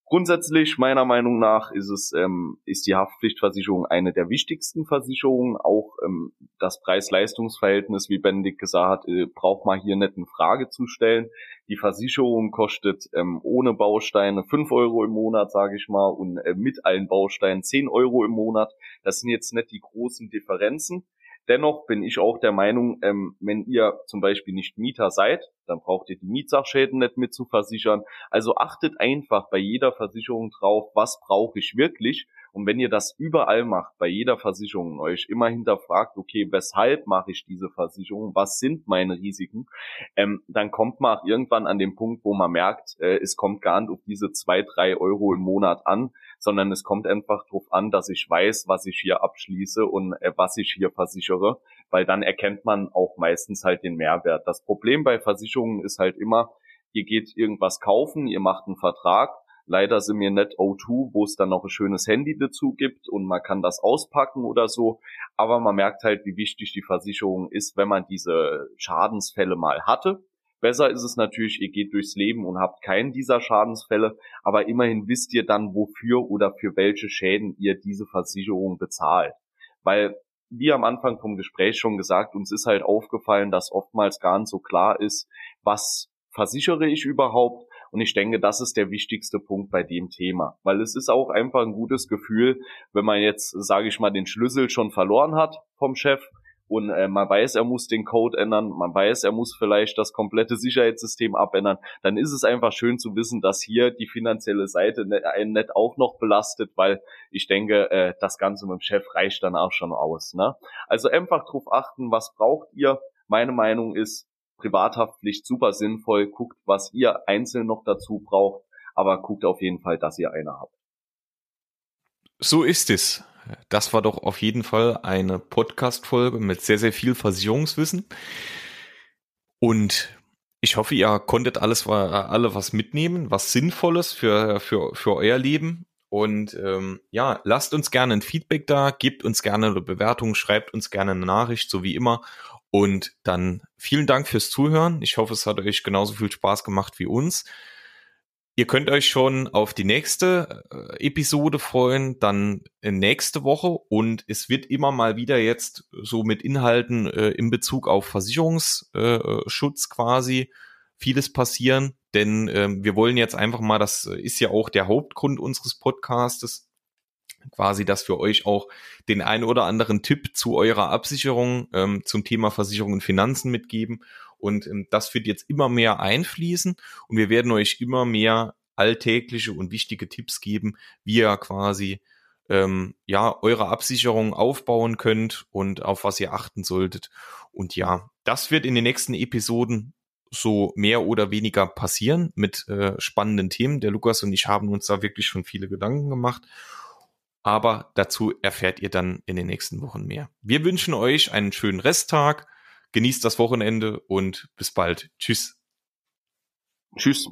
Grundsätzlich meiner Meinung nach ist es ähm, ist die Haftpflichtversicherung eine der wichtigsten Versicherungen. Auch ähm, das Preis-Leistungs-Verhältnis, wie Benedikt gesagt hat, äh, braucht man hier nicht in Frage zu stellen. Die Versicherung kostet ähm, ohne Bausteine 5 Euro im Monat, sage ich mal, und äh, mit allen Bausteinen 10 Euro im Monat. Das sind jetzt nicht die großen Differenzen. Dennoch bin ich auch der Meinung, ähm, wenn ihr zum Beispiel nicht Mieter seid, dann braucht ihr die Mietsachschäden nicht mit zu versichern. Also achtet einfach bei jeder Versicherung drauf, was brauche ich wirklich. Und wenn ihr das überall macht, bei jeder Versicherung, euch immer hinterfragt, okay, weshalb mache ich diese Versicherung, was sind meine Risiken, ähm, dann kommt man auch irgendwann an den Punkt, wo man merkt, äh, es kommt gar nicht auf diese zwei, drei Euro im Monat an, sondern es kommt einfach darauf an, dass ich weiß, was ich hier abschließe und äh, was ich hier versichere, weil dann erkennt man auch meistens halt den Mehrwert. Das Problem bei Versicherungen ist halt immer, ihr geht irgendwas kaufen, ihr macht einen Vertrag, Leider sind wir nicht O2, wo es dann noch ein schönes Handy dazu gibt und man kann das auspacken oder so. Aber man merkt halt, wie wichtig die Versicherung ist, wenn man diese Schadensfälle mal hatte. Besser ist es natürlich, ihr geht durchs Leben und habt keinen dieser Schadensfälle, aber immerhin wisst ihr dann, wofür oder für welche Schäden ihr diese Versicherung bezahlt. Weil, wie am Anfang vom Gespräch schon gesagt, uns ist halt aufgefallen, dass oftmals gar nicht so klar ist, was versichere ich überhaupt. Und ich denke, das ist der wichtigste Punkt bei dem Thema, weil es ist auch einfach ein gutes Gefühl, wenn man jetzt, sage ich mal, den Schlüssel schon verloren hat vom Chef und äh, man weiß, er muss den Code ändern, man weiß, er muss vielleicht das komplette Sicherheitssystem abändern, dann ist es einfach schön zu wissen, dass hier die finanzielle Seite ne, einen nicht auch noch belastet, weil ich denke, äh, das Ganze mit dem Chef reicht dann auch schon aus. Ne? Also einfach drauf achten, was braucht ihr. Meine Meinung ist, Privathaftpflicht super sinnvoll, guckt, was ihr einzeln noch dazu braucht, aber guckt auf jeden Fall, dass ihr eine habt. So ist es. Das war doch auf jeden Fall eine Podcast-Folge mit sehr, sehr viel Versicherungswissen. Und ich hoffe, ihr konntet alles, alle was mitnehmen, was Sinnvolles für, für, für euer Leben. Und ähm, ja, lasst uns gerne ein Feedback da, gebt uns gerne eine Bewertung, schreibt uns gerne eine Nachricht, so wie immer. Und dann vielen Dank fürs Zuhören. Ich hoffe, es hat euch genauso viel Spaß gemacht wie uns. Ihr könnt euch schon auf die nächste äh, Episode freuen, dann äh, nächste Woche und es wird immer mal wieder jetzt so mit Inhalten äh, in Bezug auf Versicherungsschutz äh, quasi vieles passieren, denn äh, wir wollen jetzt einfach mal, das ist ja auch der Hauptgrund unseres Podcastes, quasi, dass wir euch auch den ein oder anderen Tipp zu eurer Absicherung ähm, zum Thema Versicherung und Finanzen mitgeben und ähm, das wird jetzt immer mehr einfließen und wir werden euch immer mehr alltägliche und wichtige Tipps geben, wie ihr quasi ähm, ja eure Absicherung aufbauen könnt und auf was ihr achten solltet. Und ja, das wird in den nächsten Episoden so mehr oder weniger passieren mit äh, spannenden Themen. Der Lukas und ich haben uns da wirklich schon viele Gedanken gemacht. Aber dazu erfährt ihr dann in den nächsten Wochen mehr. Wir wünschen euch einen schönen Resttag Genießt das Wochenende und bis bald. Tschüss. Tschüss.